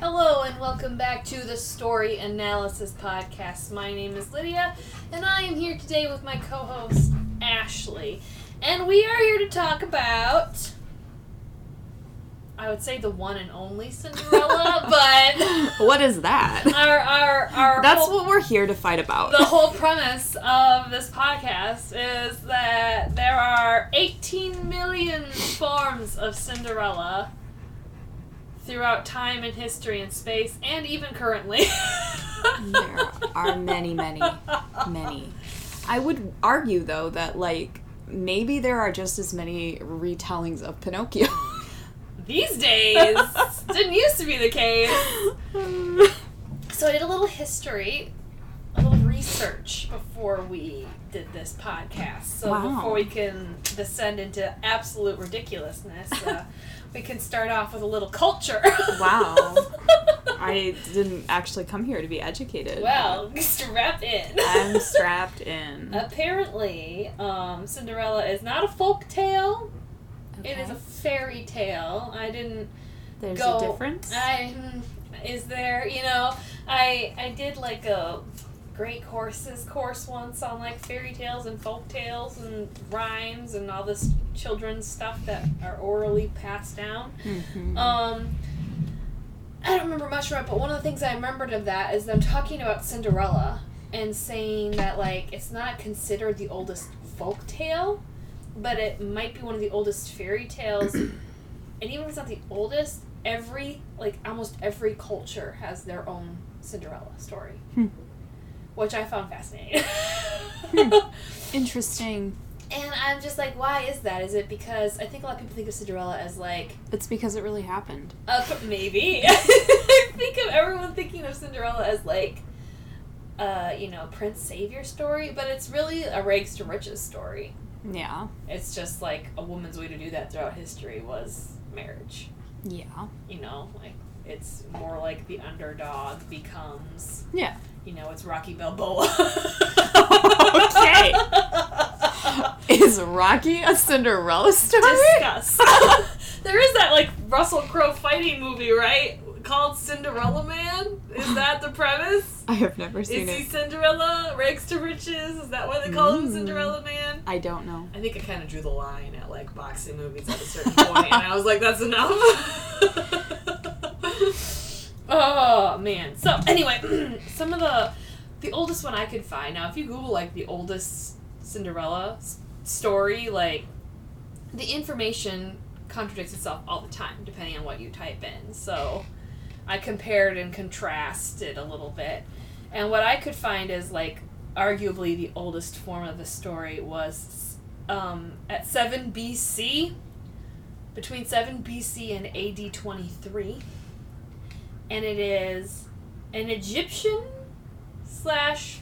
Hello and welcome back to the Story Analysis Podcast. My name is Lydia, and I am here today with my co host, Ashley. And we are here to talk about, I would say the one and only Cinderella, but What is that? our, our, our That's whole, what we're here to fight about. the whole premise of this podcast is that there are 18 million forms of Cinderella throughout time and history and space, and even currently. there are many, many, many. I would argue though that like maybe there are just as many retellings of Pinocchio. These days, didn't used to be the case. So I did a little history, research before we did this podcast. So Wow. before we can descend into absolute ridiculousness, uh, we can start off with a little culture. Wow. I didn't actually come here to be educated. well, strap in. I'm strapped in. Apparently, um, Cinderella is not a folk tale. It is a fairy tale. I didn't There's go. a difference. I is there? You know, I I did like a great courses course once on like fairy tales and folk tales and rhymes and all this children's stuff that are orally passed down. Mhm. Um, I don't remember much from it, but one of the things I remembered of that is them talking about Cinderella and saying that like it's not considered the oldest folk tale, but it might be one of the oldest fairy tales. and even if it's not the oldest, every like almost every culture has their own Cinderella story, Hmm. Which I found fascinating. Interesting. And I'm just like, why is that? Is it because I think a lot of people think of Cinderella as like It's because it really happened. Uh, maybe. I think of everyone thinking of Cinderella as like, uh, you know, Prince Savior story, but it's really a rags to riches story. Yeah. It's just like a woman's way to do that throughout history was marriage. Yeah. You know, like it's more like the underdog becomes, Yeah. You know, it's Rocky Balboa. Okay. Is Rocky a Cinderella story? Discuss. there is that like Russell Crowe fighting movie, right? Called Cinderella Man. Is that the premise? I have never seen Is he. Cinderella? Rags to riches? Is that why they call him Mm. Cinderella Man? I don't know. I think I kind of drew the line at like boxing movies at a certain point, and I was like, that's enough. oh man. So anyway, some of the the oldest one I could find now, if you Google like the oldest Cinderella s- story, like the information contradicts itself all the time depending on what you type in. So I compared and contrasted a little bit. And what I could find is like arguably the oldest form of the story was um, at 7 BC, between 7 BC and AD 23. And it is an Egyptian slash,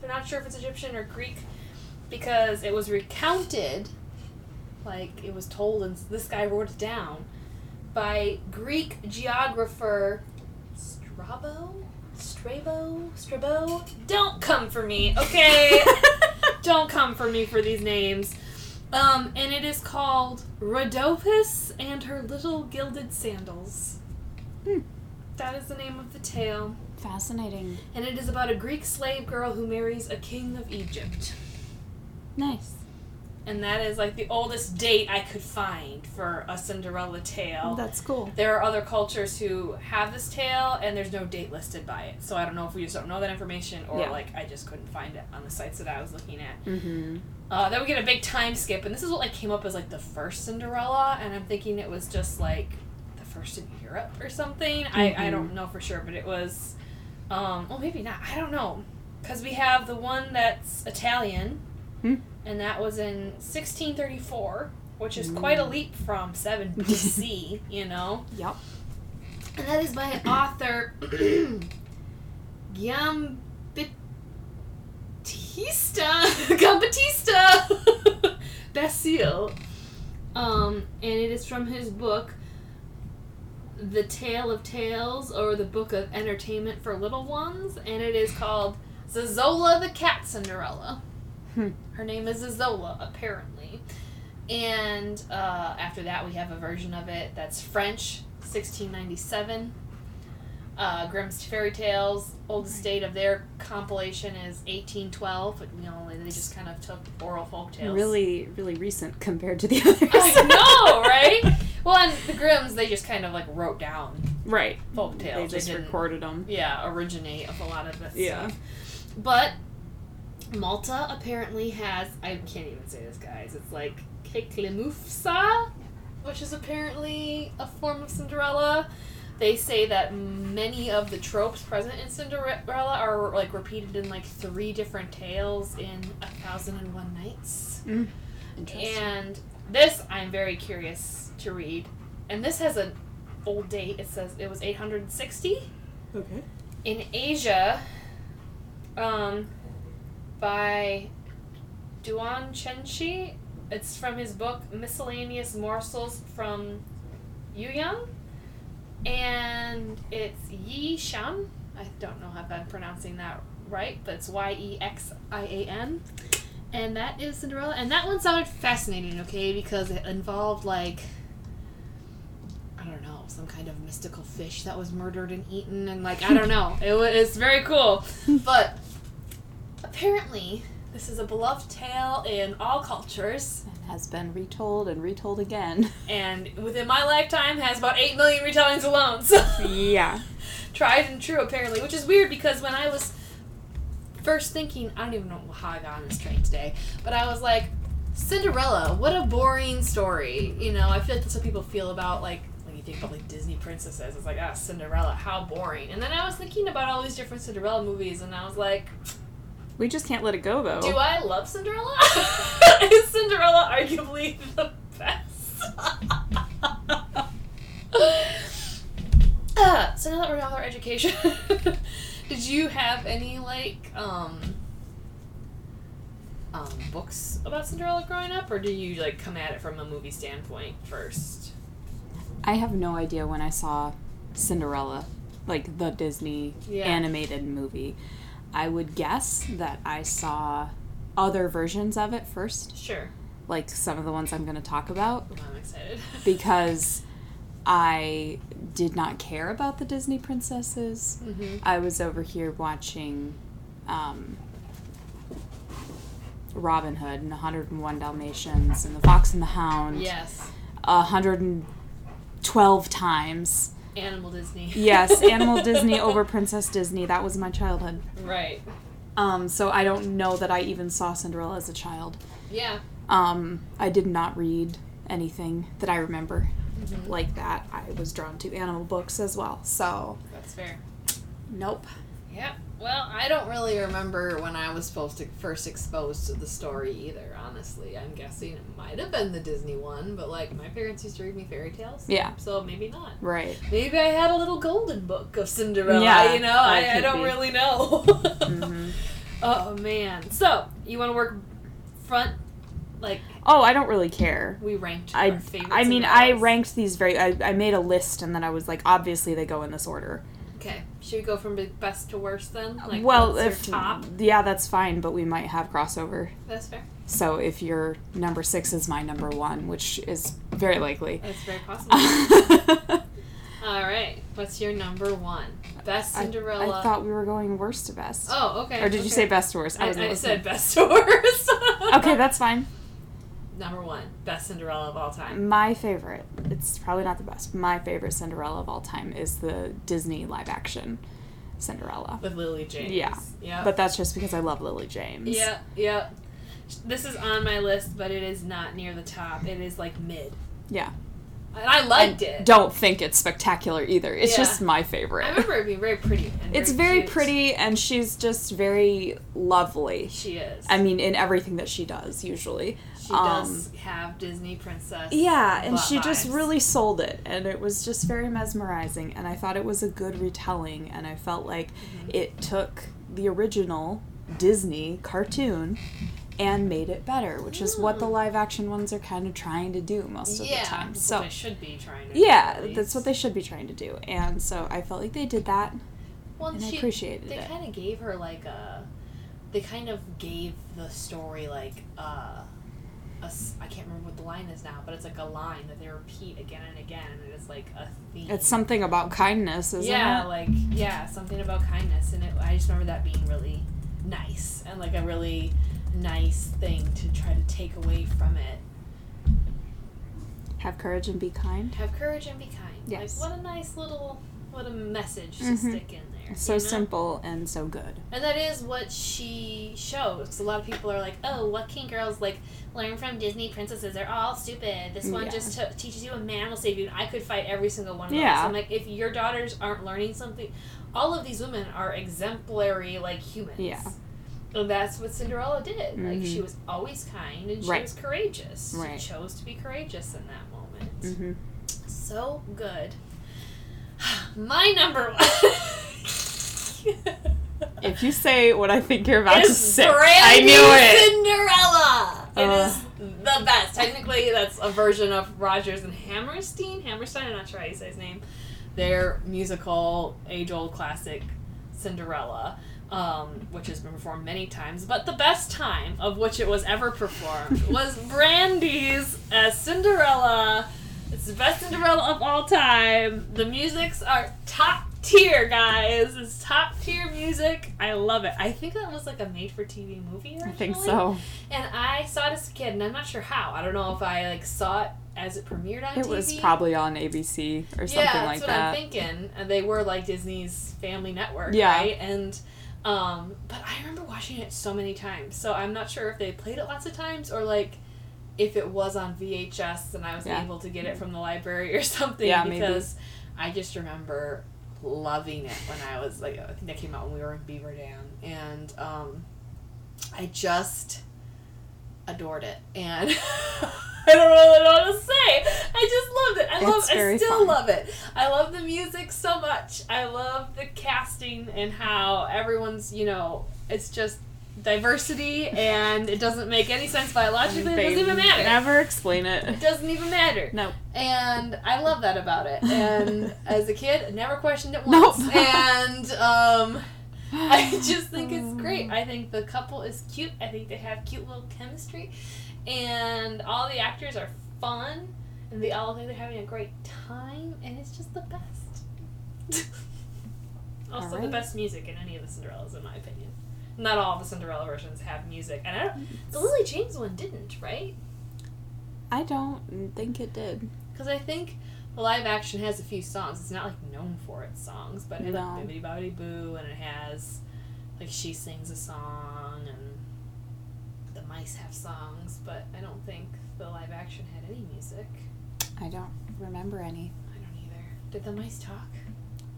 they're not sure if it's Egyptian or Greek, because it was recounted, like it was told, and this guy wrote it down, by Greek geographer Strabo? Strabo? Strabo? Don't come for me, okay? Don't come for me for these names. Um, and it is called Rhodopis and Her Little Gilded Sandals. Hmm. That is the name of the tale. Fascinating. And it is about a Greek slave girl who marries a king of Egypt. Nice. And that is like the oldest date I could find for a Cinderella tale. That's cool. There are other cultures who have this tale and there's no date listed by it. So I don't know if we just don't know that information or Yeah. like I just couldn't find it on the sites that I was looking at. Mm-hmm. Uh, then we get a big time skip, and this is what like came up as like the first Cinderella, and I'm thinking it was just like first in Europe or something. I, I Mhm. don't know for sure, but it was, um, well maybe not. I don't know, because we have the one that's Italian, Hmm. and that was in 1634, which is quite a leap from 7 BC, you know. Yep. And that is by author Giambattista Giambattista Basile. Um, and it is from his book The Tale of Tales or the Book of Entertainment for Little Ones, and it is called Zazola the Cat Cinderella. Hmm. Her name is Zazola, apparently. And uh, after that, we have a version of it that's French, 1697. Uh, Grimm's Fairy Tales, oldest date of their compilation is 1812, but you know, they just kind of took oral folk tales. Really, really recent compared to the others. I know, right? Well, and the Grimms, they just kind of like wrote down right. folk They just didn't, recorded them. yeah, originate of a lot of this Yeah. stuff. But Malta apparently has I can't even say this guys. It's like Keklemufsa, which is apparently a form of Cinderella. They say that many of the tropes present in Cinderella are like repeated in like three different tales in A Thousand and One Nights. Interesting. And this I'm very curious to read. And this has an old date. It says it was 860 okay. in Asia, um, by Duan Chenshi. It's from his book Miscellaneous Morsels from Yuyang. And it's Yi Shan. I don't know if I'm pronouncing that right, but it's Y E X I A N. And that is Cinderella. And that one sounded fascinating, okay, because it involved like I don't know, some kind of mystical fish that was murdered and eaten, and like I don't know, it was it's very cool. But apparently, this is a beloved tale in all cultures, And has been retold and retold again. and within my lifetime has about eight million retellings alone. So yeah. tried and true apparently, which is weird because when I was first thinking, I don't even know how I got on this train today, but I was like, Cinderella, what a boring story. You know, I feel like that's what people feel about like when you think about like Disney princesses. It's like, ah, Cinderella, how boring. And then I was thinking about all these different Cinderella movies, and I was like, We just can't let it go though. do I love Cinderella? Is Cinderella arguably the best? uh, so now that we're done with our education, did you have any like um um books about Cinderella growing up, or do you like come at it from a movie standpoint first? I have no idea when I saw Cinderella, like the Disney Yeah. animated movie. I would guess that I saw other versions of it first, Sure. like some of the ones I'm going to talk about, Well, I'm excited. because I did not care about the Disney princesses. hmm I was over here watching um, Robin Hood and 101 Dalmatians and The Fox and the Hound Yes. 112 times. Animal Disney. Yes, Animal Disney over Princess Disney. That was my childhood. Right. Um, so I don't know that I even saw Cinderella as a child. Yeah. Um, I did not read anything that I remember Mhm. like that. I was drawn to animal books as well. So, That's fair. nope. Yeah. Well, I don't really remember when I was supposed to first exposed to the story either. Honestly, I'm guessing it might have been the Disney one, but like my parents used to read me fairy tales. Yeah. So maybe not. Right. Maybe I had a little golden book of Cinderella. Yeah, you know, I, I don't be. really know. hmm Oh man. So you want to work front? Like Oh, I don't really care. we ranked I. I mean, I ranked these very. I, I made a list and then I was like, obviously they go in this order. Okay. Should we go from best to worst then? Uh, like, well, if top, yeah, that's fine, but we might have crossover. that's fair. So if your number six is my number one, which is very likely. That's very possible. All right. What's your number one? Best Cinderella. I thought we were going worst to best. Oh, okay. or did you say best to worst? I, I listening. said best to worst. Okay, that's fine. number one. Best Cinderella of all time. My favorite, it's probably not the best, my favorite Cinderella of all time is the Disney live action Cinderella. With Lily James. Yeah. Yeah. But that's just because I love Lily James. yeah. Yeah. This is on my list, but it is not near the top. It is like mid. Yeah. And I liked it. Don't think it's spectacular either. It's Yeah. just my favorite. I remember it being very pretty. And it's very cute. pretty and she's just very lovely. She is. I mean, in everything that she does, usually. She um, does have Disney princess. Yeah, and she just really sold it, and it was just very mesmerizing. And I thought it was a good retelling, and I felt like Mm-hmm. it took the original Disney cartoon and made it better, which is what the live action ones are kind of trying to do most of yeah, the time. that's So what they should be trying to. do, yeah, at that's what they should be trying to do, and so I felt like they did that, Well, and I she- appreciated They it. kind of gave her like a. They kind of gave the story like uh a I can't remember what the line is now, but it's like a line that they repeat again and again, and it's like a theme. It's something about kindness, isn't yeah, it? like yeah, something about kindness, and it, I just remember that being really nice and like a really nice thing to try to take away from it. Have courage and be kind. Have courage and be kind. Yes. Like what a nice little what a message to Mhm. stick in. So you know? simple and so good. And that is what she shows. a lot of people are like, "Oh, what can girls like learn from Disney princesses? They're all stupid. This one Yeah. just t- teaches you a man will save you." And I could fight every single one of those. Yeah. I'm like, if your daughters aren't learning something, all of these women are exemplary like humans. Yeah. And that's what Cinderella did. Like Mhm. she was always kind and she Right. was courageous. Right. She chose to be courageous in that moment. hmm So good. My number one. If you say what I think you're about to say, I knew it. Cinderella. It Uh. is the best. Technically, that's a version of Rodgers and Hammerstein. Hammerstein, I'm not sure how you say his name. Their musical, age-old classic, Cinderella, um, which has been performed many times. But the best time of which it was ever performed was Brandy's as Cinderella. It's the best Cinderella of all time. The musics are top tier, guys. It's top tier music. I love it. I think that was like a made for TV movie originally. I think so. And I saw it as a kid, and I'm not sure how. I don't know if I like saw it as it premiered on It TV. was probably on ABC or something yeah, like that. that's what. I'm thinking. And they were like Disney's family network, Yeah. right? And um, but I remember watching it so many times. So I'm not sure if they played it lots of times or like if it was on VHS and I was Yeah. able to get it from the library or something. Yeah, maybe. because I just remember loving it when I was like I think that came out when we were in Beaver Dam and um, I just adored it and I don't really know what to say. I just loved it. I love It's I still fun. love it. I love the music so much. I love the casting and how everyone's, you know, it's just diversity and it doesn't make any sense biologically. It doesn't even matter. Never explain It it. doesn't even matter. No. And I love that about it. And as a kid, I never questioned it Nope. once. And um, I just think it's great. I think the couple is cute. I think they have cute little chemistry. And all the actors are fun. And they all think they're having a great time. And it's just the best. also, the best music in any of the Cinderellas, in my opinion. Not all of the Cinderella versions have music. And I don't, the Lily James one didn't, right? I don't think it did. Because I think the live action has a few songs. It's not like known for its songs, but it No. has Bibbidi Bobbidi Boo, and it has like she sings a song, and the mice have songs. But I don't think the live action had any music. I don't remember any. I don't either. Did the mice talk?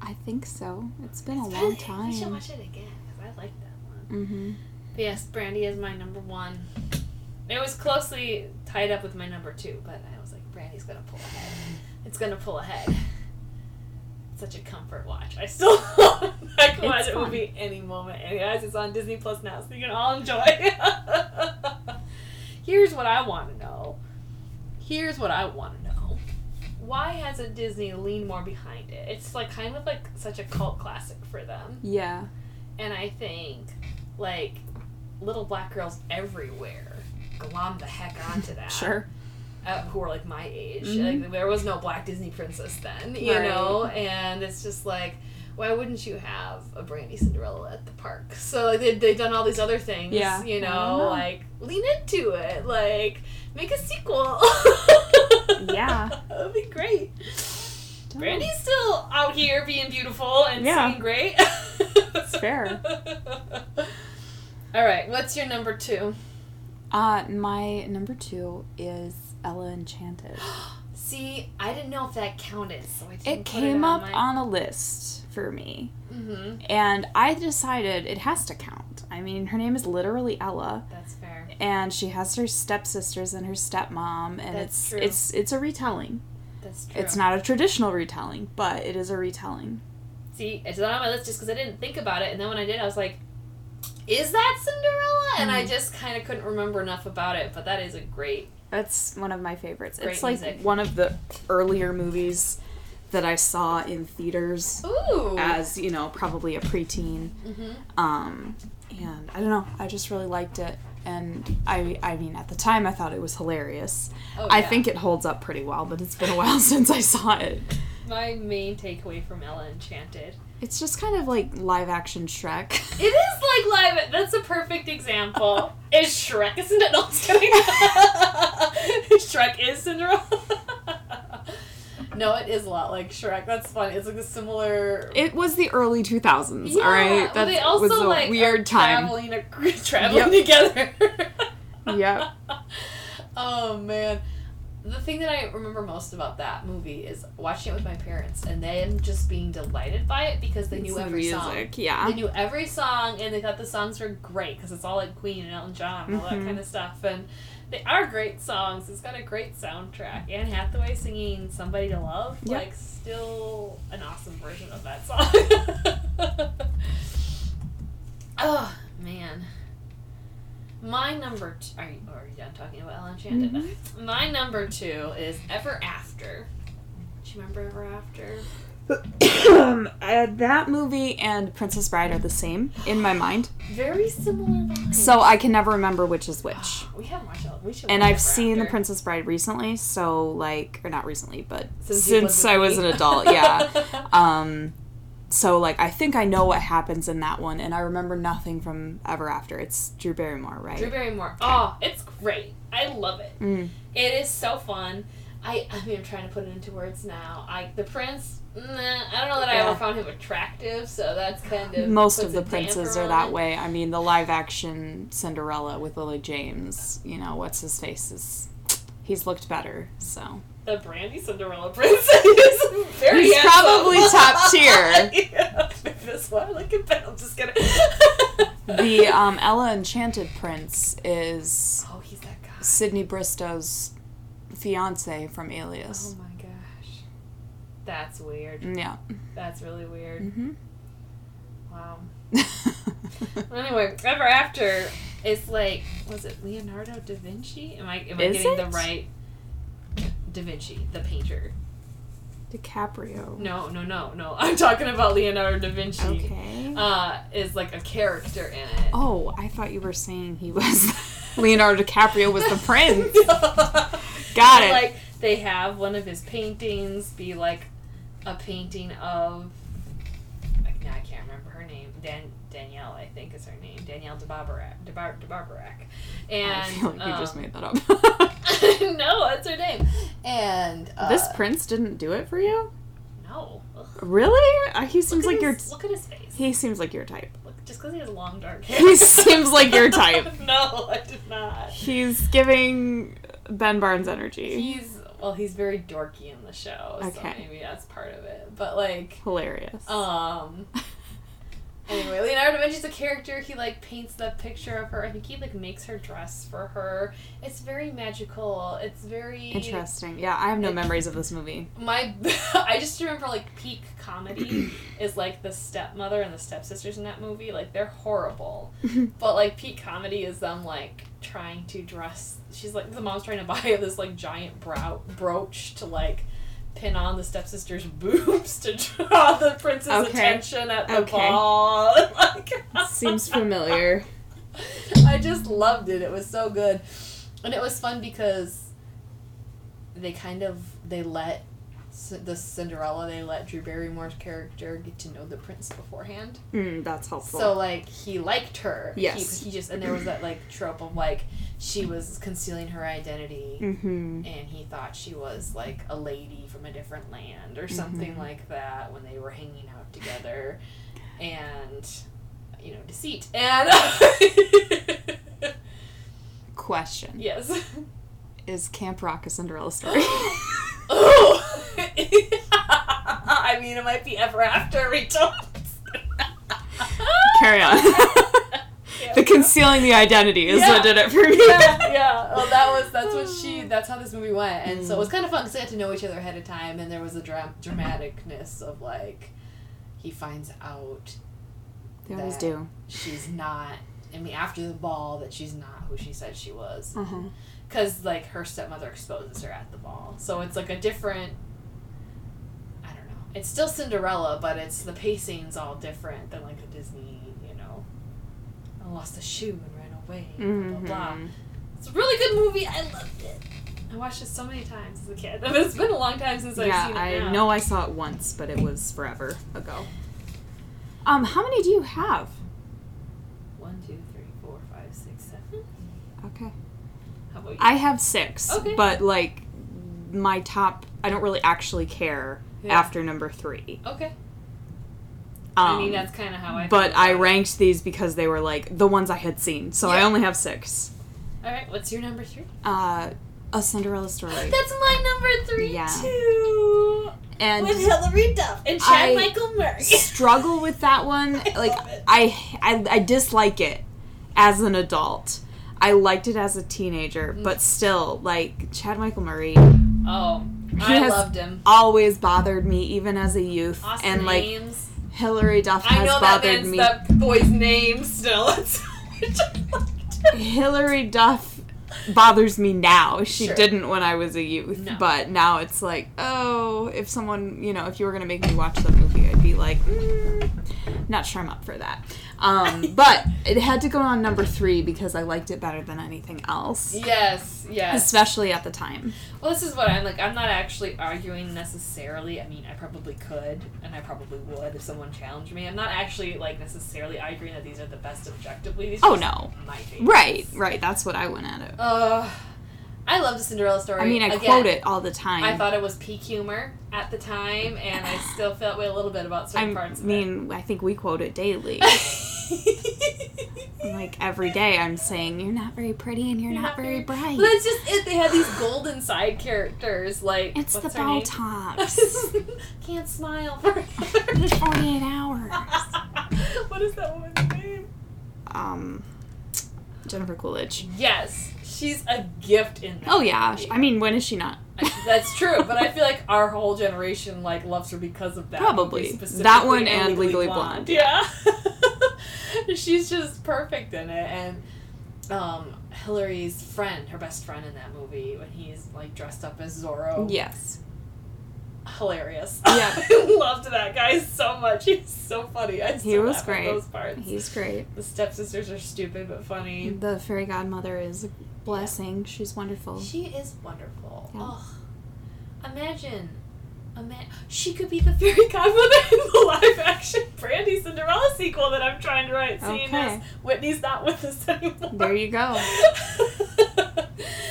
I think so. It's been a It's long been- We should time. watch it again because I like that. Mm-hmm. But yes, Brandy is my number one. It was closely tied up with my number two, but I was like, Brandy's gonna pull ahead. It's gonna pull ahead. Such a comfort watch. I still I can watch fun. movie any moment. And guys, it's on Disney Plus now, so you can all enjoy. Here's what I want to know. Here's what I want to know. Why hasn't Disney leaned more behind it? It's like kind of like such a cult classic for them. Yeah. And I think, like, little black girls everywhere glom the heck onto that. Sure. Uh, who are like my age. Mhm. Like, there was no black Disney princess then, you Right. know? And it's just like, why wouldn't you have a Brandy Cinderella at the park? So, like, they, they've done all these other things, Yeah. you know? know. Like, lean into it. Like, make a sequel. Yeah. that would be great. Don't- Brandy's still out here being beautiful and Yeah. singing great. It's fair. All right, what's your number two? Uh, my number two is Ella Enchanted. See, I didn't know if that counted, so I It came it on up my... on a list for me, hmm and I decided it has to count. I mean, her name is literally Ella, That's fair. and she has her stepsisters and her stepmom, and That's it's true. it's it's a retelling. That's true. It's not a traditional retelling, but it is a retelling. See, it's not on my list just because I didn't think about it, and then when I did, I was like, "Is that Cinderella?" And I Mhm. just kind of couldn't remember enough about it. But that is a great. That's one of my favorites. It's like music. one of the earlier movies that I saw in theaters Ooh. as, you know, probably a preteen. hmm Um, and I don't know, I just really liked it. and I I mean at the time I thought it was hilarious. Oh, I think it holds up pretty well, but it's been a while since I saw it. My main takeaway from Ella Enchanted. It's just kind of like live action Shrek. It is like live. That's a perfect example. Is Shrek a Cinderella? No. Shrek is Cinderella. no, it is a lot like Shrek. That's funny. It's like a similar. It was the early 2000s, Yeah, all right? but That they also was a like weird time. Traveling, traveling together. Yep. Oh man. The thing that I remember most about that movie is watching it with my parents and them just being delighted by it because they knew It's the every song. yeah. They knew every song and they thought the songs were great because it's all like Queen and Elton John and all that Mhm. kind of stuff. And they are great songs. It's got a great soundtrack. Anne Hathaway singing "Somebody to Love," Yep. like still an awesome version of that song. oh man, my number. two. are you are you done talking about Ellen Enchanted? Mhm. My number two is Ever After. Do you remember Ever After? um, uh, that movie and Princess Bride are the same in my mind, Very similar vibes. so I can never remember which is which. we haven't watched it. We should. And I've seen The Princess Bride recently, so like, or not recently, but Since since I was an adult, yeah. Um, so like, I think I know what happens in that one, and I remember nothing from Ever After. It's Drew Barrymore, right? Drew Barrymore. Oh, it's great. I love it. Mm. It is so fun. I I mean I'm trying to put it into words now. I the prince. Nah, I don't know that I ever found him attractive, so that's kind of Most of the princes are that way. I mean, the live action Cinderella with Lily James, you know, what's his face is. He's looked better, so. The Brandy Cinderella prince is very. He's handsome. probably top tier. yeah, that's why I like better. I'm just kidding. The um, Ella Enchanted Prince is oh, he's that guy. Sydney Bristow's fiance from Alias. Oh my gosh, that's weird. Yeah. That's really weird. hmm Wow. Anyway, Ever After is like, was it Leonardo da Vinci? Am I am I Is getting the right Da Vinci, the painter? DiCaprio. No, no, no, no. I'm talking about Leonardo da Vinci. Okay. Uh, is like a character in it. oh, I thought you were saying he was Leonardo DiCaprio was the prince. Got it. Like they have one of his paintings be like a painting of. Like, I can't remember her name. Dan Danielle, I think is her name. Danielle de Barbarac. De, Bar- de Barbarac. And I feel like you just um, made that up. no, that's her name. And uh, this prince didn't do it for you? No. Ugh. Really? Uh, he seems like at your his, look at his face. he seems like your type. Look, just because he has long dark hair. He seems like your type. no, I did not. He's giving Ben Barnes energy. He's well, he's very dorky in the show, so Okay. maybe that's part of it. But like, Hilarious. um. Anyway, Leonardo da Vinci's a character. He like paints the picture of her. I think he like makes her dress for her. It's very magical. It's very Interesting. Yeah, I have no It- memories of this movie. my I just remember like peak comedy is like the stepmother and the stepsisters in that movie. Like they're horrible. But like peak comedy is them like trying to dress she's like the mom's trying to buy this like giant brow brooch to like pin on the stepsister's boobs to draw the prince's Okay. attention at the Okay. ball. like, Seems familiar. I just loved it. It was so good. And it was fun because they kind of they let the Cinderella they let Drew Barrymore's character get to know the prince beforehand. Mm, that's helpful. So like he liked her. Yes. He, he just and there was that like trope of like she was concealing her identity mm-hmm. and he thought she was like a lady from a different land or something Mhm. like that when they were hanging out together and you know deceit and Question: yes Is Camp Rock a Cinderella story? i mean it might be ever after retold Carry on. the concealing the identity is Yeah. what did it for me. yeah, yeah. Well, that was that's what she. That's how this movie went, and so it was mm. kind of fun because they got to know each other ahead of time, and there was a dra- dramaticness of like, he finds out They always that do. she's not. I mean, after the ball, that she's not who she said she was, uh-huh. because like her stepmother exposes her at the ball, so it's like a different. I don't know. It's still Cinderella, but it's the pacing's all different than like a Disney. You know, I lost a shoe and ran away. Blah blah blah. Mhm. It's a really good movie. I loved it. I watched it so many times as a kid. But it's been a long time since I've Yeah, seen it. I now. know I saw it once, but it was forever ago. Um, how many do you have? One, two, three, four, five, six, seven. Okay. How about you? I have six, Okay. but like my top, I don't really actually care Yeah. after number three. okay. Um, I mean, that's kind of how I. but I ranked these because they were like the ones I had seen, so I only have six. All right. What's your number three? Uh, a Cinderella story, That's my number three Yeah. too. and with Hilary Duff and Chad I Michael Murray. struggle with that one. I Like love it. I, I, I dislike it as an adult. I liked it as a teenager, Mm. but still, like Chad Michael Murray oh, He I loved him. always bothered me, even as a youth. Awesome and like names. Hilary Duff I has know that bothered man's me. that boy's name still. It's so much I loved him. Hilary Duff bothers me now. She Sure. didn't when I was a youth, No. but now it's like, oh, if someone, you know, if you were gonna make me watch the movie, I'd be like, mm, not sure I'm up for that. Um, but it had to go on number three because I liked it better than anything else, Yes, yes. especially at the time. Well, this is what I'm like. I'm not actually arguing necessarily. I mean, I probably could, and I probably would if someone challenged me. I'm not actually like necessarily arguing that these are the best objectively. These are Oh, no. my favorites. Right, right. That's what I went at it. Uh, I love the Cinderella story. I mean, I Again, quote it all the time. I thought it was peak humor at the time, and I still felt way a little bit about certain I parts. I mean, I think we quote it daily. like every day, I'm saying, "You're not very pretty and you're, not, very bright." But that's just it. They had these golden side characters, like It's the her name? bow tops. Can't smile for It's 48 hours. what is that woman's name? Um, Jennifer Coolidge. Yes, she's a gift in that. Oh yeah, movie. I mean, when is she not? That's true. But I feel like our whole generation like loves her because of that. Probably. That one and Legally Blonde. Yeah, she's just perfect in it, and um, Hilary's friend, her best friend in that movie, when he's like dressed up as Zorro. Yes. hilarious. Yeah. I loved that guy so much. He's so funny. I He was great. those parts. He's great. the stepsisters are stupid but funny. The fairy godmother is blessing. She's wonderful. She is wonderful. Yeah. Oh, imagine, ima- she could be the fairy godmother in the live action Brandy Cinderella sequel that I'm trying to write. Seeing Okay. as Whitney's not with us anymore. There you go.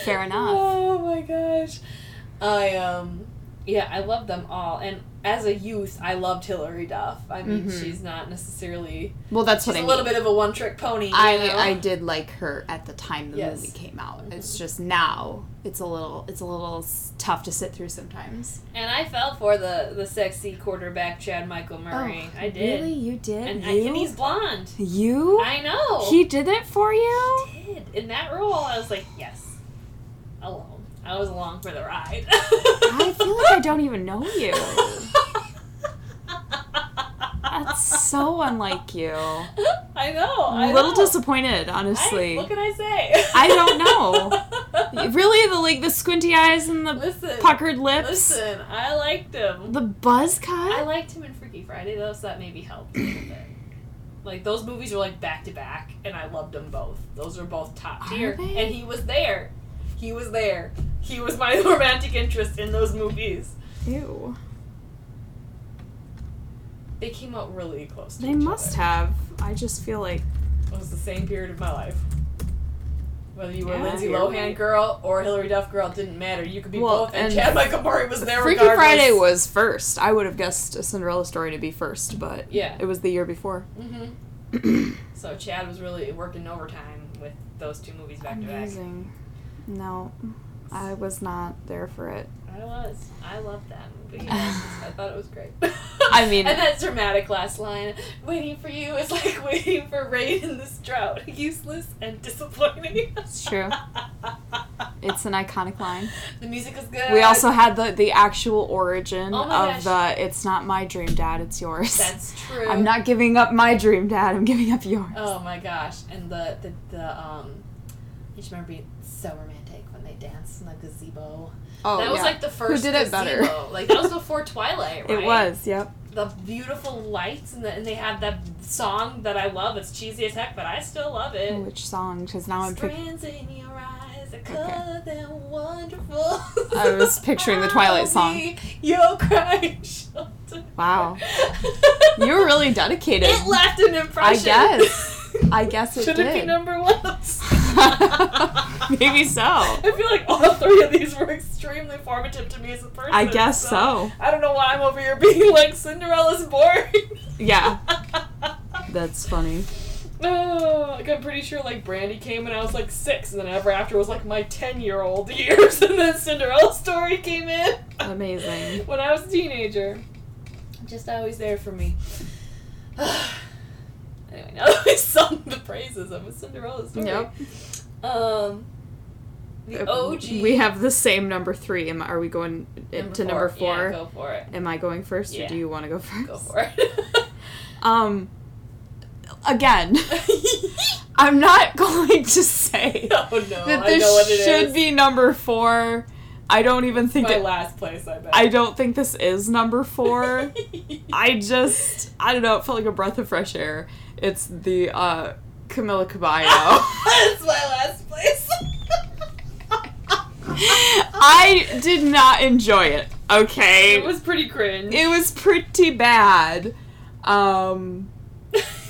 Fair enough. Oh my gosh, I um, yeah, I love them all, and as a youth, I loved Hilary Duff. I mean, Mhm. she's not necessarily Well, that's she's what I a mean. She's a little bit of a one-trick pony. I know? I did like her at the time the Yes. movie came out. Mhm. It's just now it's a little it's a little tough to sit through sometimes. and I fell for the the sexy quarterback Chad Michael Murray. I did. Oh, Really, you did? And, you? and he's blonde. you? I know. He did it for you? He did. In that role, I was like, yes. Alone. I was along for the ride. I feel like I don't even know you. That's so unlike you. I know. I'm a little know. disappointed, honestly. I, what can I say? I don't know. really, the like the squinty eyes and the Listen. puckered lips, Listen, I liked him. the buzz cut. I liked him in Freaky Friday, though, so that maybe helped a little bit. Like, those movies were like back to back, and I loved them both. Those are both top tier. And he was there. He was there. He was my romantic interest in those movies. Ew. They came out really close to They must other. have. I just feel like It was the same period of my life. Whether you were Yeah, Lindsay Lohan right. girl or Hilary Duff girl, it didn't matter. You could be Well, both, and, and Chad Michael Murray was there Freaky regardless. Friday was first. I would have guessed a Cinderella story to be first, but Yeah. it was the year before. hmm So Chad was really working overtime with those two movies back to back. Amazing. No, I was not there for it. I was. I loved that movie. I thought it was great. I mean- and that dramatic last line, "Waiting for you is like waiting for rain in this drought, useless and disappointing." It's true. It's an iconic line. the music is good. We also had the the actual origin Oh of gosh. the "It's not my dream, Dad, it's yours." That's true. I'm not giving up my dream, Dad. I'm giving up yours. Oh my gosh! And the the the um, I just remember being so romantic when they danced in the gazebo. Oh, that was yeah. like the first Who did it better? gazebo. Like that was before Twilight, right? It was. Yep. the beautiful lights and, the, and they have that song that I love. It's cheesy as heck, but I still love it. Which song? Because now I'm pic- Strands in your eyes, a color than wonderful. I was picturing the Twilight song. be Your crying shelter. Wow. You were really dedicated. It left an impression. I guess. I guess it Should it be number one? Maybe so. I feel like all three of these were extremely formative to me as a person. I guess so. I don't know why I'm over here being like Cinderella's boring. Yeah. That's funny. Oh, like I'm pretty sure like Brandy came when I was like six, and then Ever After was like my ten year old years, and then Cinderella story came in Amazing. when I was a teenager. Just always there for me. anyway, now that we sung the praises of a Cinderella story. Yep. Um, the OG. We have the same number three. Am are we going to number four? Yeah, go for it. Am I going first, or do you want to go first? Go for it. Um. Again, I'm not going to say oh no, that I know this what it should is. be number four. I don't even think my it. last place. I bet. I don't think this is number four. I just, I don't know. It felt like a breath of fresh air. It's the uh, Camila Cabello. That's my last place. I did not enjoy it. Okay, it was pretty cringe. it was pretty bad. Um,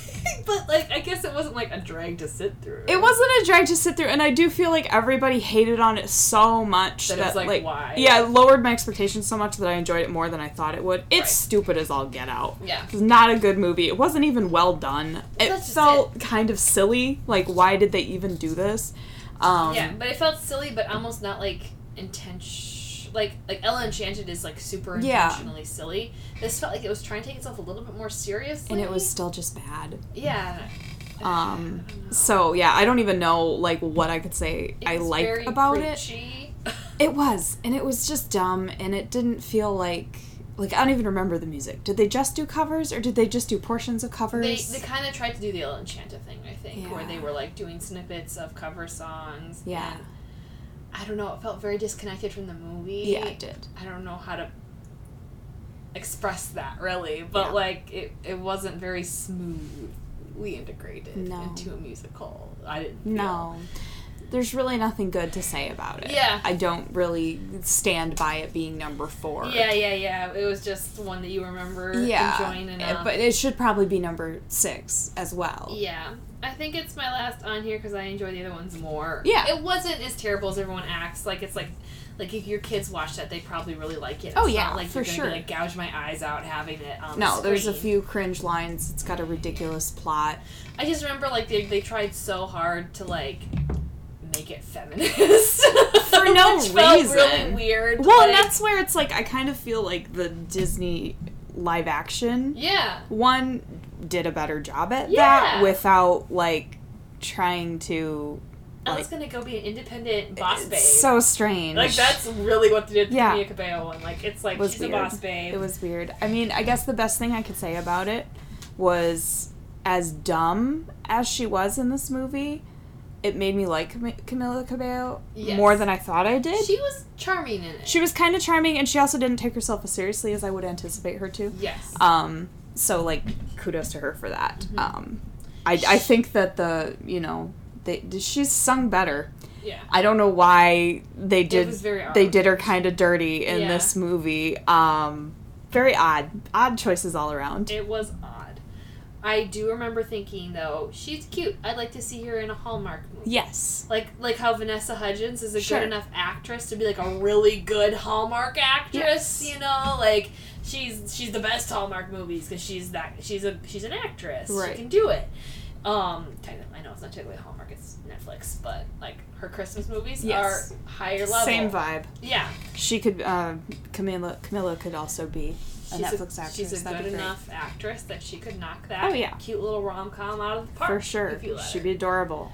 but like, I guess it wasn't like a drag to sit through. it wasn't a drag to sit through, and I do feel like everybody hated on it so much That that, it's like, why? yeah, it lowered my expectations so much that I enjoyed it more than I thought it would. It's Right. stupid as all get out. Yeah. It's not a good movie. It wasn't even well done. It That's just felt kind of silly. Like, why did they even do this? Um, Yeah, but it felt silly, but almost not like intention. Like like Ella Enchanted is like super Yeah. intentionally silly. This felt like it was trying to take itself a little bit more seriously. and it was still just bad. yeah. Um, I don't know. so yeah, I don't even know like what I could say It I like about it. preachy. It was, and it was just dumb, and it didn't feel like like I don't even remember the music. Did they just do covers, or did they just do portions of covers? They, they kind of tried to do the Ella Enchanted thing, I think, where they were like doing snippets of cover songs. Yeah. and I don't know. It felt very disconnected from the movie. yeah, it did. I don't know how to express that really, but Yeah. like it, it wasn't very smoothly integrated No. into a musical. I didn't. feel. There's really nothing good to say about it. Yeah. I don't really stand by it being number four. Yeah, yeah, yeah. It was just one that you remember Yeah. enjoying enough. But it should probably be number six as well. Yeah, I think it's my last on here because I enjoy the other ones more. Yeah. it wasn't as terrible as everyone acts. Like it's like, like if your kids watch that, they probably really like it. Oh, yeah, not like for sure. Be, like gouge my eyes out having it. On No, the there's a few cringe lines. It's got a ridiculous plot. I just remember like they they tried so hard to like make it feminist For no felt really reason. weird. Well, like, and that's where it's like I kind of feel like the Disney live action yeah. one did a better job at Yeah. that without like trying to like gonna go be an independent boss babe. it's so strange. like that's really what they did to Yeah. Camila Cabello one. Like it's like was she's weird. a boss babe. It was weird. I mean, I guess the best thing I could say about it was as dumb as she was in this movie, it made me like Cam- Camila Cabello Yes. more than I thought I did. She was charming in it. She was kind of charming, and she also didn't take herself as seriously as I would anticipate her to. yes. Um, so like, kudos to her for that. Mhm. Um, I I think that the you know they she's sung better. yeah. I don't know why they did they did her kind of dirty in Yeah. this movie. Um, very odd, odd choices all around. It was odd. I do remember thinking though, she's cute. I'd like to see her in a Hallmark movie. yes, Like like how Vanessa Hudgens is a Sure. good enough actress to be like a really good Hallmark actress, Yes. you know? Like she's she's the best Hallmark movies cuz she's that she's a she's an actress. Right. She can do it. Um technically, I know it's not technically Hallmark, it's Netflix, but like her Christmas movies Yes. are higher level. same vibe. Yeah. She could uh, Camila Camila could also be a She's Netflix a, actress. She's a That'd good enough actress that she could knock that Oh, yeah. cute little rom com out of the park. for sure. If you let She'd be adorable.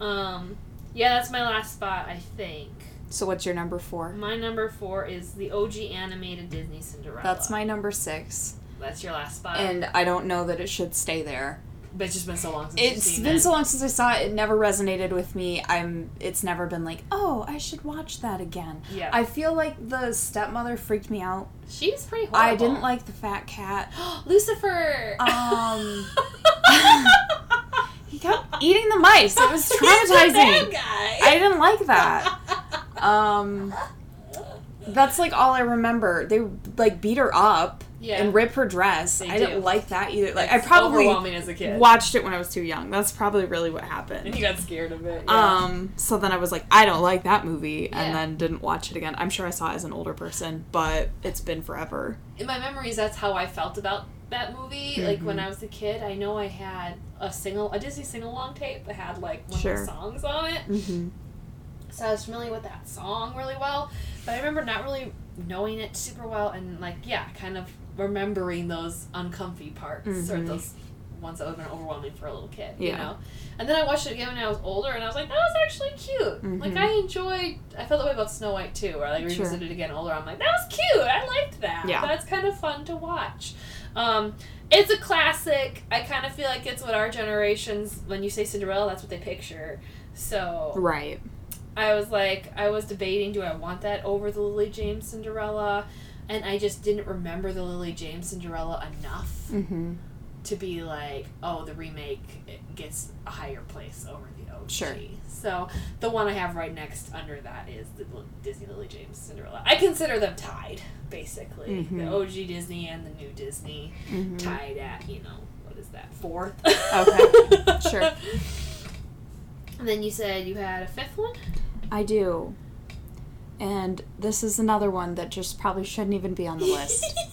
Um, yeah, that's my last spot, I think. So what's your number four? My number four is the OG animated Disney Cinderella. That's my number six, That's your last spot. and I don't know that it should stay there. But it's just been so long since It's been it. so long since I saw it. It never resonated with me. I'm. It's never been like, oh, I should watch that again. Yeah. I feel like the stepmother freaked me out. She's pretty horrible. I didn't like the fat cat. Lucifer. Um, he kept eating the mice. It was He's the bad traumatizing. I didn't like that. Um, that's like all I remember. They like beat her up Yeah. and rip her dress. They I didn't like that either. Like I probably overwhelming as a kid. watched it when I was too young. That's probably really what happened. And you got scared of it. yeah. Um, so then I was like, I don't like that movie, Yeah. and then didn't watch it again. I'm sure I saw it as an older person, but it's been forever. in my memories, that's how I felt about that movie. Like when Mhm. I was a kid, I know I had a single, a Disney sing along tape that had like one Sure. of the songs on it. Mm-hmm. So I was familiar with that song really well, but I remember not really knowing it super well and like yeah, kind of remembering those uncomfy parts or Mhm. those ones that would have been overwhelming for a little kid. You know, and then I watched it again when I was older, and I was like, that was actually cute. Like Mhm. I enjoyed. I felt that way about Snow White too, where I like Sure. revisited it again older. I'm like, that was cute. I liked that. Yeah. That's kind of fun to watch. Um, it's a classic. I kind of feel like it's what our generations, when you say Cinderella, that's what they picture. So Right. I was like, I was debating, do I want that over the Lily James Cinderella? And I just didn't remember the Lily James Cinderella enough Mm-hmm. to be like, oh, the remake gets a higher place over the OG. Sure. So the one I have right next under that is the Disney Lily James Cinderella. I consider them tied, basically. Mhm. The OG Disney and the new Disney Mm-hmm. tied at, you know, what is that, fourth? Okay. Sure. And then you said you had a fifth one? I do. And this is another one that just probably shouldn't even be on the list.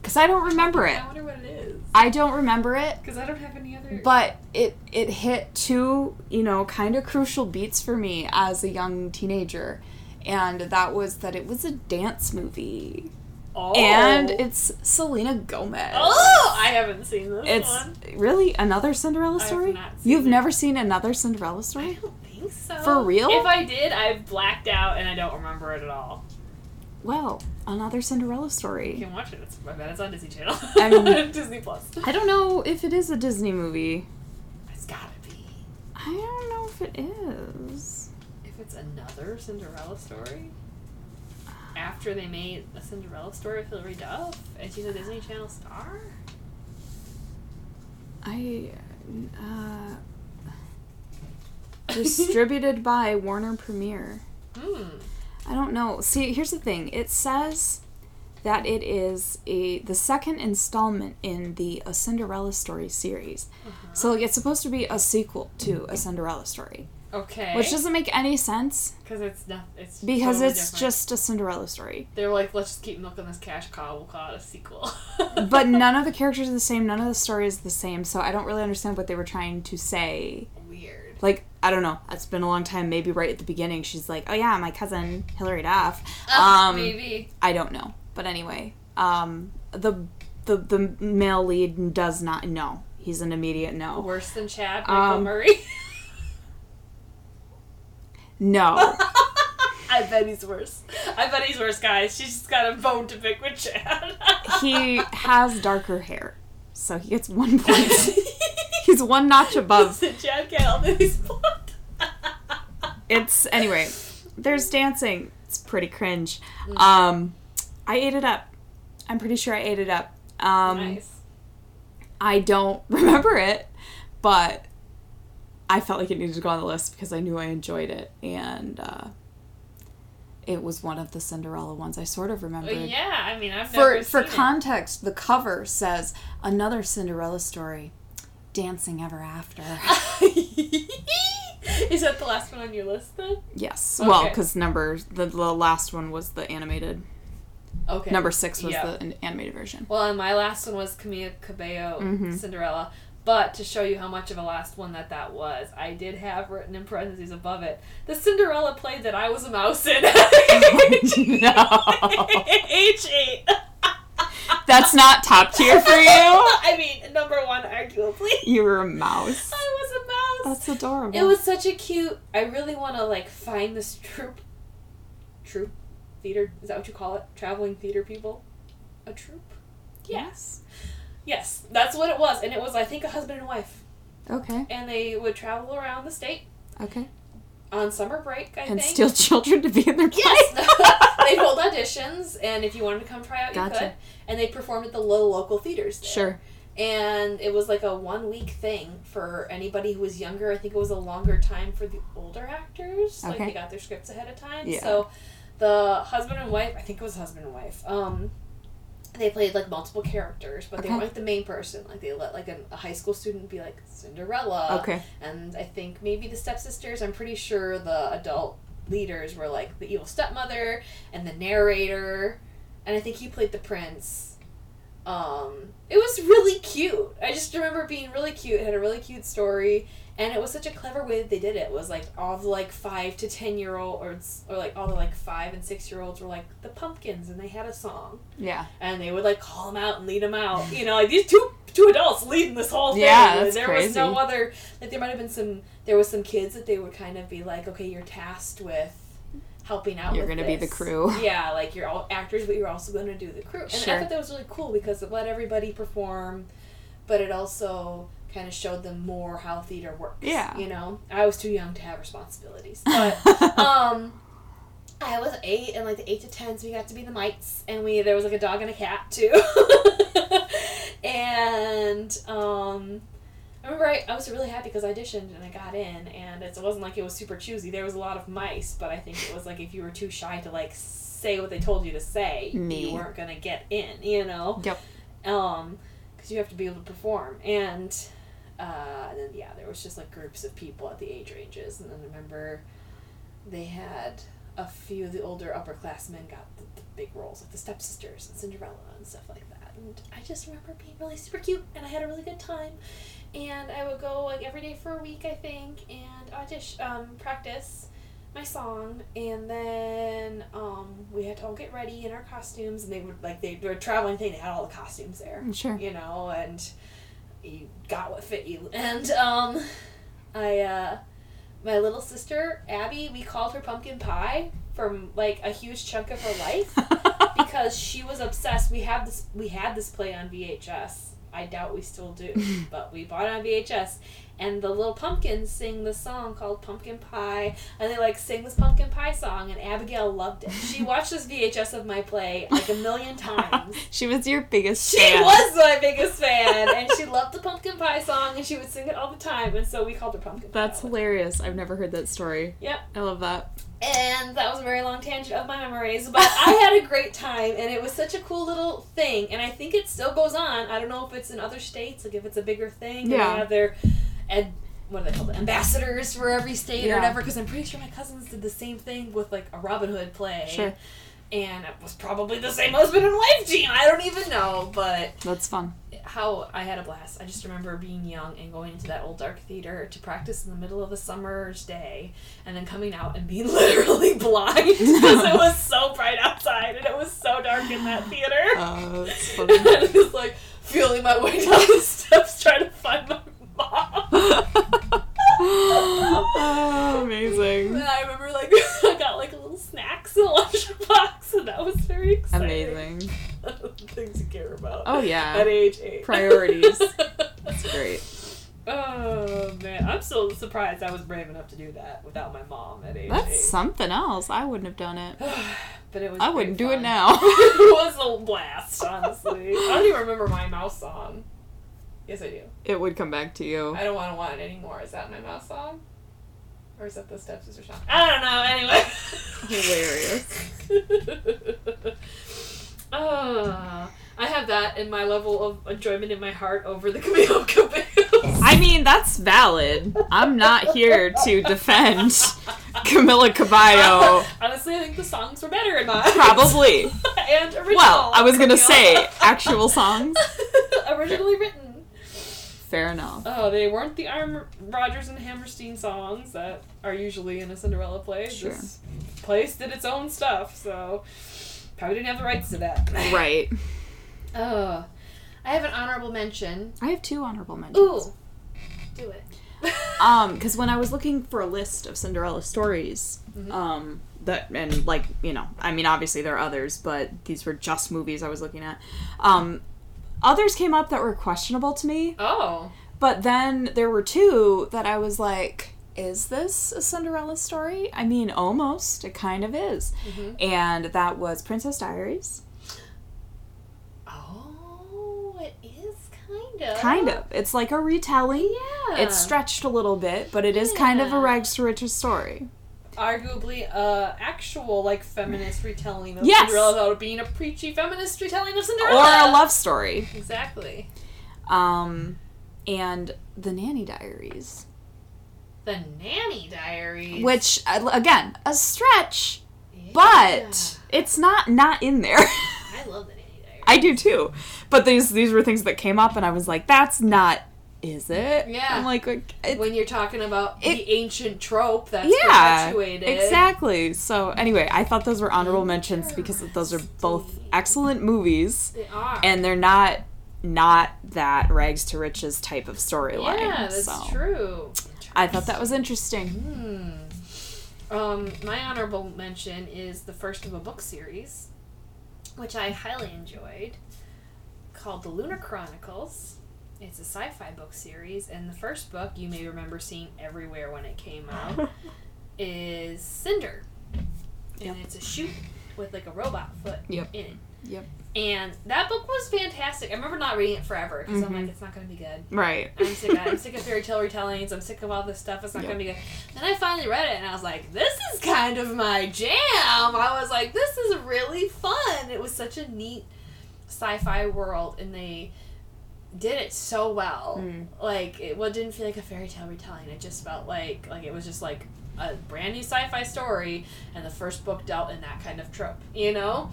Because I don't remember it. I wonder what it is. I don't remember it, Because I don't have any other. but it it hit two, you know, kind of crucial beats for me as a young teenager. And that was that it was a dance movie. oh. And it's Selena Gomez. Oh, I haven't seen this It's one. really another Cinderella story? You've it. never seen another Cinderella story? Think so. For real? If I did, I've blacked out and I don't remember it at all. Well, another Cinderella story. You can watch it. It's, I bet it's on Disney Channel. I mean- Disney Plus. I don't know if it is a Disney movie. It's gotta be. I don't know if it is. If it's another Cinderella story. After they made a Cinderella story with Hilary Duff and she's a Disney Channel star? I uh distributed by Warner Premiere. Hmm. I don't know. See, here's the thing. It says that it is a the second installment in the A Cinderella Story series. Uh-huh. So like it's supposed to be a sequel to A Cinderella Story, Okay. which doesn't make any sense because it's not. It's because totally it's different. just a Cinderella story. They're like, let's just keep milking this cash cow. We'll call it a sequel. But none of the characters are the same. None of the story is the same. So I don't really understand what they were trying to say. Weird. Like I don't know. It's been a long time. Maybe right at the beginning, she's like, "Oh yeah, my cousin Hilary Duff." Um, maybe. I don't know. But anyway, um, the the the male lead does not know. He's an immediate no. Worse than Chad Michael Um, Murray. No. I bet he's worse. I bet he's worse, guys. She's just got a bone to pick with Chad. he has darker hair, so he gets one point. He's one notch above. Listen, Chad can't help it. He's blonde. It's anyway. There's dancing. It's pretty cringe. Mm. Um, I ate it up. I'm pretty sure I ate it up. Um, nice. I don't remember it, but I felt like it needed to go on the list because I knew I enjoyed it, and uh, it was one of the Cinderella ones I sort of remember. Yeah, I mean, I've For never for context, the cover says another Cinderella story, dancing ever after. Is that the last one on your list then? yes, well, because number the, the last one was the animated. Okay. Number six was Yeah. the animated version. Well, and my last one was Camila Cabello, Mhm. Cinderella. But to show you how much of a last one that that was, I did have written in parentheses above it the Cinderella play that I was a mouse in. No. Age eight. That's not top tier for you. I mean, number one, arguably. You were a mouse. I was a mouse. That's adorable. It was such a cute. I really want to like find this troupe. Troupe, theater. Is that what you call it? Traveling theater people. A troupe. yes. Yes, that's what it was, and it was I think a husband and wife. Okay. and they would travel around the state Okay. on summer break. I And think. steal children to be in their play. Yes, they hold auditions, and if you wanted to come try out, you could. And they performed at the little local theaters. There. Sure. And it was like a one week thing for anybody who was younger. I think it was a longer time for the older actors. Like they got their scripts ahead of time. Yeah. So the husband and wife, I think it was husband and wife. Um, they played like multiple characters, but they weren't the main person. Like they let like an, a high school student be like Cinderella. Okay. And I think maybe the stepsisters. I'm pretty sure the adult leaders were like the evil stepmother and the narrator, and I think he played the prince. Um, it was really cute. I just remember being really cute. It had a really cute story, and it was such a clever way that they did it. it was like all the like five to ten year olds, or like all the like five and six year olds were like the pumpkins, and they had a song, Yeah. and they would like call them out and lead them out. You know, like these two two adults leading this whole thing. Yeah, that's there was no other. Like there might have been some. There was some kids that they would kind of be like, okay, you're tasked with helping out. You're gonna be the crew. Yeah, like you're all actors, but you're also going to do the crew. And Sure. I thought that was really cool because it let everybody perform, but it also kind of showed them more how theater works. Yeah. you know, I was too young to have responsibilities, but um I was eight and like the eight to tens we got to be the mites and we there was like a dog and a cat too. and um I remember I, I was really happy because I auditioned and I got in and it wasn't like it was super choosy. There was a lot of mice, but I think it was like if you were too shy to like say what they told you to say, Me. you weren't gonna get in, you know? Yep. Um, because you have to be able to perform and uh, and then yeah, there was just like groups of people at the age ranges, and then I remember they had a few of the older upperclassmen got the, the big roles, like the stepsisters and Cinderella and stuff like that. And I just remember being really super cute, and I had a really good time. And I would go like every day for a week, I think, and audition, um, practice my song, and then um, we had to all get ready in our costumes, and they would like they were a traveling thing. They had all the costumes there Sure. you know, and you got what fit you. And um, I, uh, my little sister Abby, we called her pumpkin pie from like a huge chunk of her life because she was obsessed. We have this, we had this play on VHS. I doubt we still do, but we bought it on VHS. And the little pumpkins sing this song called Pumpkin Pie, and they like sing this pumpkin pie song, and Abigail loved it. She watched this VHS of my play like a million times. she was your biggest She fan. was my biggest fan, and she loved the pumpkin pie song, and she would sing it all the time, and so we called her pumpkin pie. That's hilarious. I've never heard that story. Yep. I love that. And that was a very long tangent of my memories, but I had a great time, and it was such a cool little thing, and I think it still goes on. I don't know if it's in other states, like if it's a bigger thing. Yeah. They have their, ed, what are they called? Ambassadors for every state Yeah. or whatever, because I'm pretty sure my cousins did the same thing with like a Robin Hood play. Sure. And it was probably the same husband and wife team. I don't even know, but That's fun. how I had a blast. I just remember being young and going into that old dark theater to practice in the middle of a summer's day and then coming out and being literally blind because it was so bright outside and it was so dark in that theater. Uh, that's and funny. I was like feeling my way down the steps trying to find my. Oh, amazing. And I remember like I got like a little snacks in a lunchbox and that was very exciting. Amazing. Things you care about. Oh, yeah. At age eight. Priorities. That's great. Oh man, I'm so surprised I was brave enough to do that without my mom at age That's eight. something else. I wouldn't have done it. but it was. I wouldn't do it now. it was a blast, honestly. I don't even remember my mouse song. Yes, I do. It would come back to you. I don't want to want it anymore. Is that my mouse song? Or is that the stepsister song? I don't know. Anyway. Hilarious. uh, I have that in my level of enjoyment in my heart over the Camila Cabello. I mean, that's valid. I'm not here to defend Camila Cabello. Honestly, I think the songs were better in mine. Probably. and original. Well, I was gonna say actual songs. Originally written. Fair enough. Oh, they weren't the Arm Rodgers and Hammerstein songs that are usually in a Cinderella play. Sure. This place did its own stuff, so probably didn't have the rights to that. Right. Oh, I have an honorable mention. I have two honorable mentions. Ooh, do it. Um, because when I was looking for a list of Cinderella stories, Mhm. um, that and like you know, I mean, obviously there are others, but these were just movies I was looking at. Um, others came up that were questionable to me, oh, But then there were two that I was like, is this a Cinderella story? I mean, almost. It kind of is. Mhm. And that was Princess Diaries. Oh, it is kind of. Kind of. It's like a retelling. Yeah. It's stretched a little bit, but it is kind of a rags to riches story. Arguably a actual like feminist retelling of Yes. Cinderella without being a preachy feminist retelling of Cinderella Or a love story. Exactly. Um, and The Nanny Diaries. The Nanny Diaries. Which, uh, again, a stretch, Yeah. but it's not not in there. I love the Nanny Diaries. I do too. But these these were things that came up, and I was like, "That's not, is it?" Yeah. I'm like, like, when you're talking about It- the ancient trope that's yeah, perpetuated. exactly. So anyway, I thought those were honorable mentions because those are both excellent movies, They are. and they're not not that rags to riches type of storyline. yeah, that's so true. I thought that was interesting. Hmm. Um, my honorable mention is the first of a book series, which I highly enjoyed, called The Lunar Chronicles. It's a sci-fi book series, and the first book you may remember seeing everywhere when it came out is Cinder, and Yep. it's a shoot with like a robot foot Yep. in it. Yep. And that book was fantastic. I remember not reading it forever because I'm Mhm. like, it's not going to be good. Right. I'm sick. Of, I'm sick of fairy tale retellings. I'm sick of all this stuff. It's not Yep. gonna be good. Then I finally read it, and I was like, "This is kind of my jam." I was like, "This is really fun." It was such a neat sci-fi world, and they did it so well. Mm. Like it well, it didn't feel like a fairy tale retelling. It just felt like like it was just like a brand new sci-fi story, and the first book dealt in that kind of trope, you know.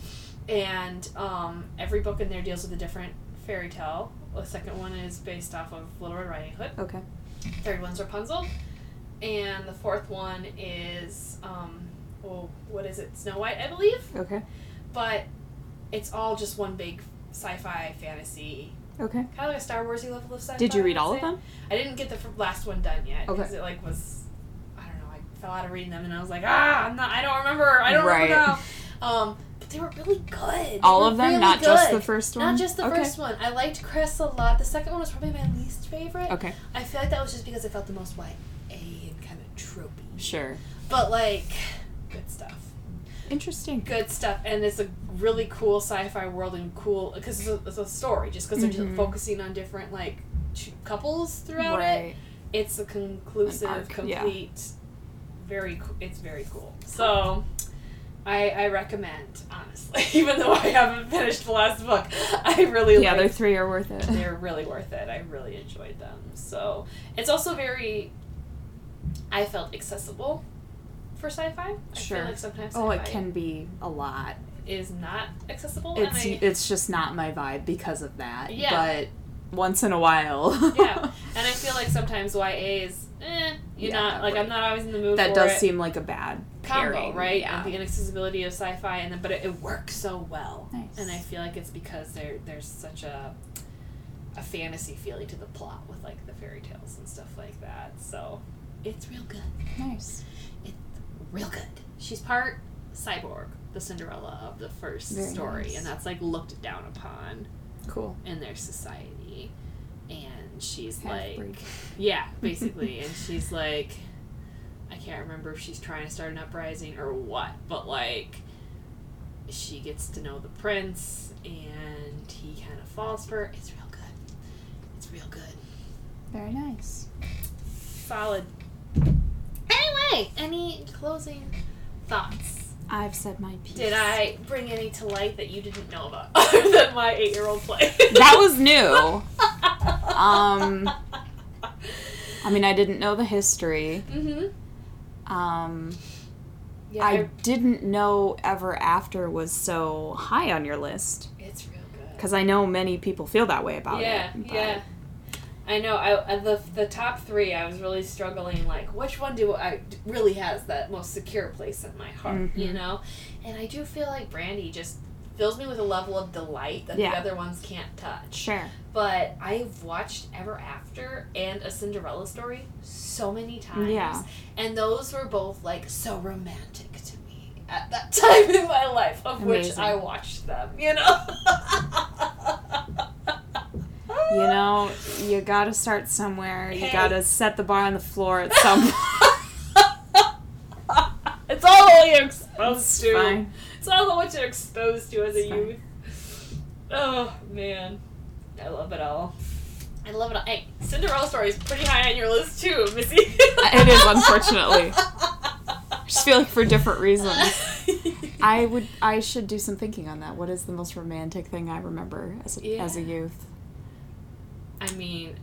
And um, every book in there deals with a different fairy tale. The second one is based off of Little Red Riding Hood. Okay. Third one's Rapunzel, and the fourth one is um, well, what is it? Snow White, I believe. Okay. But it's all just one big sci-fi fantasy, Okay. kind of like a Star Warsy level of sci-fi. Did you read all of them? I didn't get the last one done yet Okay. because it like was, I don't know, I fell out of reading them and I was like, ah, I'm not, I don't remember, I don't Right. remember now. Um, but they were really good. They All of them, really not just the first one. Not just the okay. first one. I liked Cress a lot. The second one was probably my least favorite. Okay. I feel like that was just because it felt the most YA and kind of tropey. Sure. But like, good stuff. Interesting. Good stuff, and it's a really cool sci-fi world and cool because it's, a- it's a story. Just because they're just focusing on different like two couples throughout it, Right. it's a conclusive, An arc, yeah. complete. Very, co- it's very cool. So, I I recommend honestly, even though I haven't finished the last book, I really Yeah, liked they're three are worth it. they're really worth it. I really enjoyed them. So it's also very, I felt accessible for sci-fi. I Sure. feel like sometimes Oh, it can be a lot. is not accessible. It's and I, it's just not my vibe because of that. Yeah. But once in a while. yeah, and I feel like sometimes YA is, eh, you're Yeah, not like I'm not always in the mood. that does it. seem like a bad combo, pairing. right? Yeah. And the inaccessibility of sci-fi, and then but it, it works so well. Nice. And I feel like it's because there there's such a a fantasy feeling to the plot with like the fairy tales and stuff like that. So it's real good. nice. Real good. She's part cyborg, the Cinderella of the first Very story, nice. and that's like looked down upon Cool. in their society. And she's Half-breed. like, yeah, basically, and she's like, I can't remember if she's trying to start an uprising or what, but like, she gets to know the prince, and he kind of falls for her. It's real good. It's real good. Very nice. Solid. Anyway, any closing thoughts? I've said my piece. Did I bring any to light that you didn't know about other than my eight year old play? That was new. Um, I mean, I didn't know the history. Mm-hmm. Um, Yeah, I I, didn't know Ever After was so high on your list it's real good. because I know many people feel that way about yeah, it. but- yeah. I know. I, the the top three. I was really struggling. Like, which one do I really has that most secure place in my heart? You Mhm. know, and I do feel like Brandy just fills me with a level of delight that Yeah. the other ones can't touch. Sure. But I've watched Ever After and A Cinderella Story so many times. Yeah. And those were both like so romantic to me at that time in my life, of which I watched them, you know? you know, you gotta start somewhere. You gotta set the bar on the floor at some point. it's all what you're exposed to. Fine. It's all what you're exposed to as a fine. youth. Oh man, I love it all. I love it all. Hey, Cinderella story is pretty high on your list too, Missy. It is, unfortunately. I just feel like for different reasons. I would. I should do some thinking on that. What is the most romantic thing I remember as a, as a youth? I mean,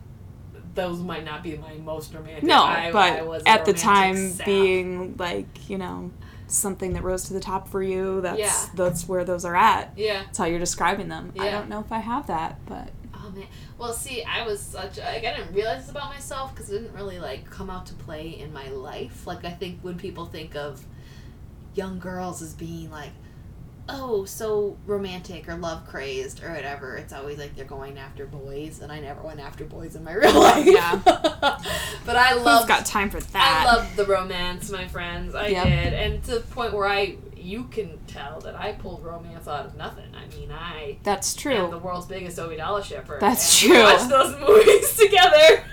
those might not be my most romantic. No, I, but I was at the time, sap. being like you know something that rose to the top for you. That's Yeah. that's where those are at. yeah. That's how you're describing them. I don't know if I have that, but Oh man. Well, see, I was such. A, like, I didn't realize this about myself because it didn't really like come out to play in my life. Like I think when people think of young girls as being like, oh, so romantic or love crazed or whatever, it's always like they're going after boys, and I never went after boys in my real life. Yeah. but I love. got time for that? I love the romance, my friends. I Yep. did, and to the point where I, you can tell that I pulled romance out of nothing. I mean, I That's am the world's biggest Obidala shipper. That's we true. Watched those movies together.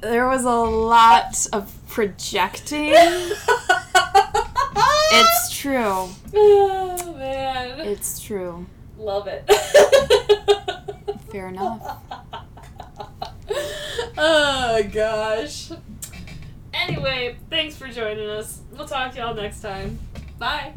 There was a lot of projecting. It's true. oh man, It's true. love it. Fair enough. oh gosh. Anyway, thanks for joining us. We'll talk to y'all next time. Bye.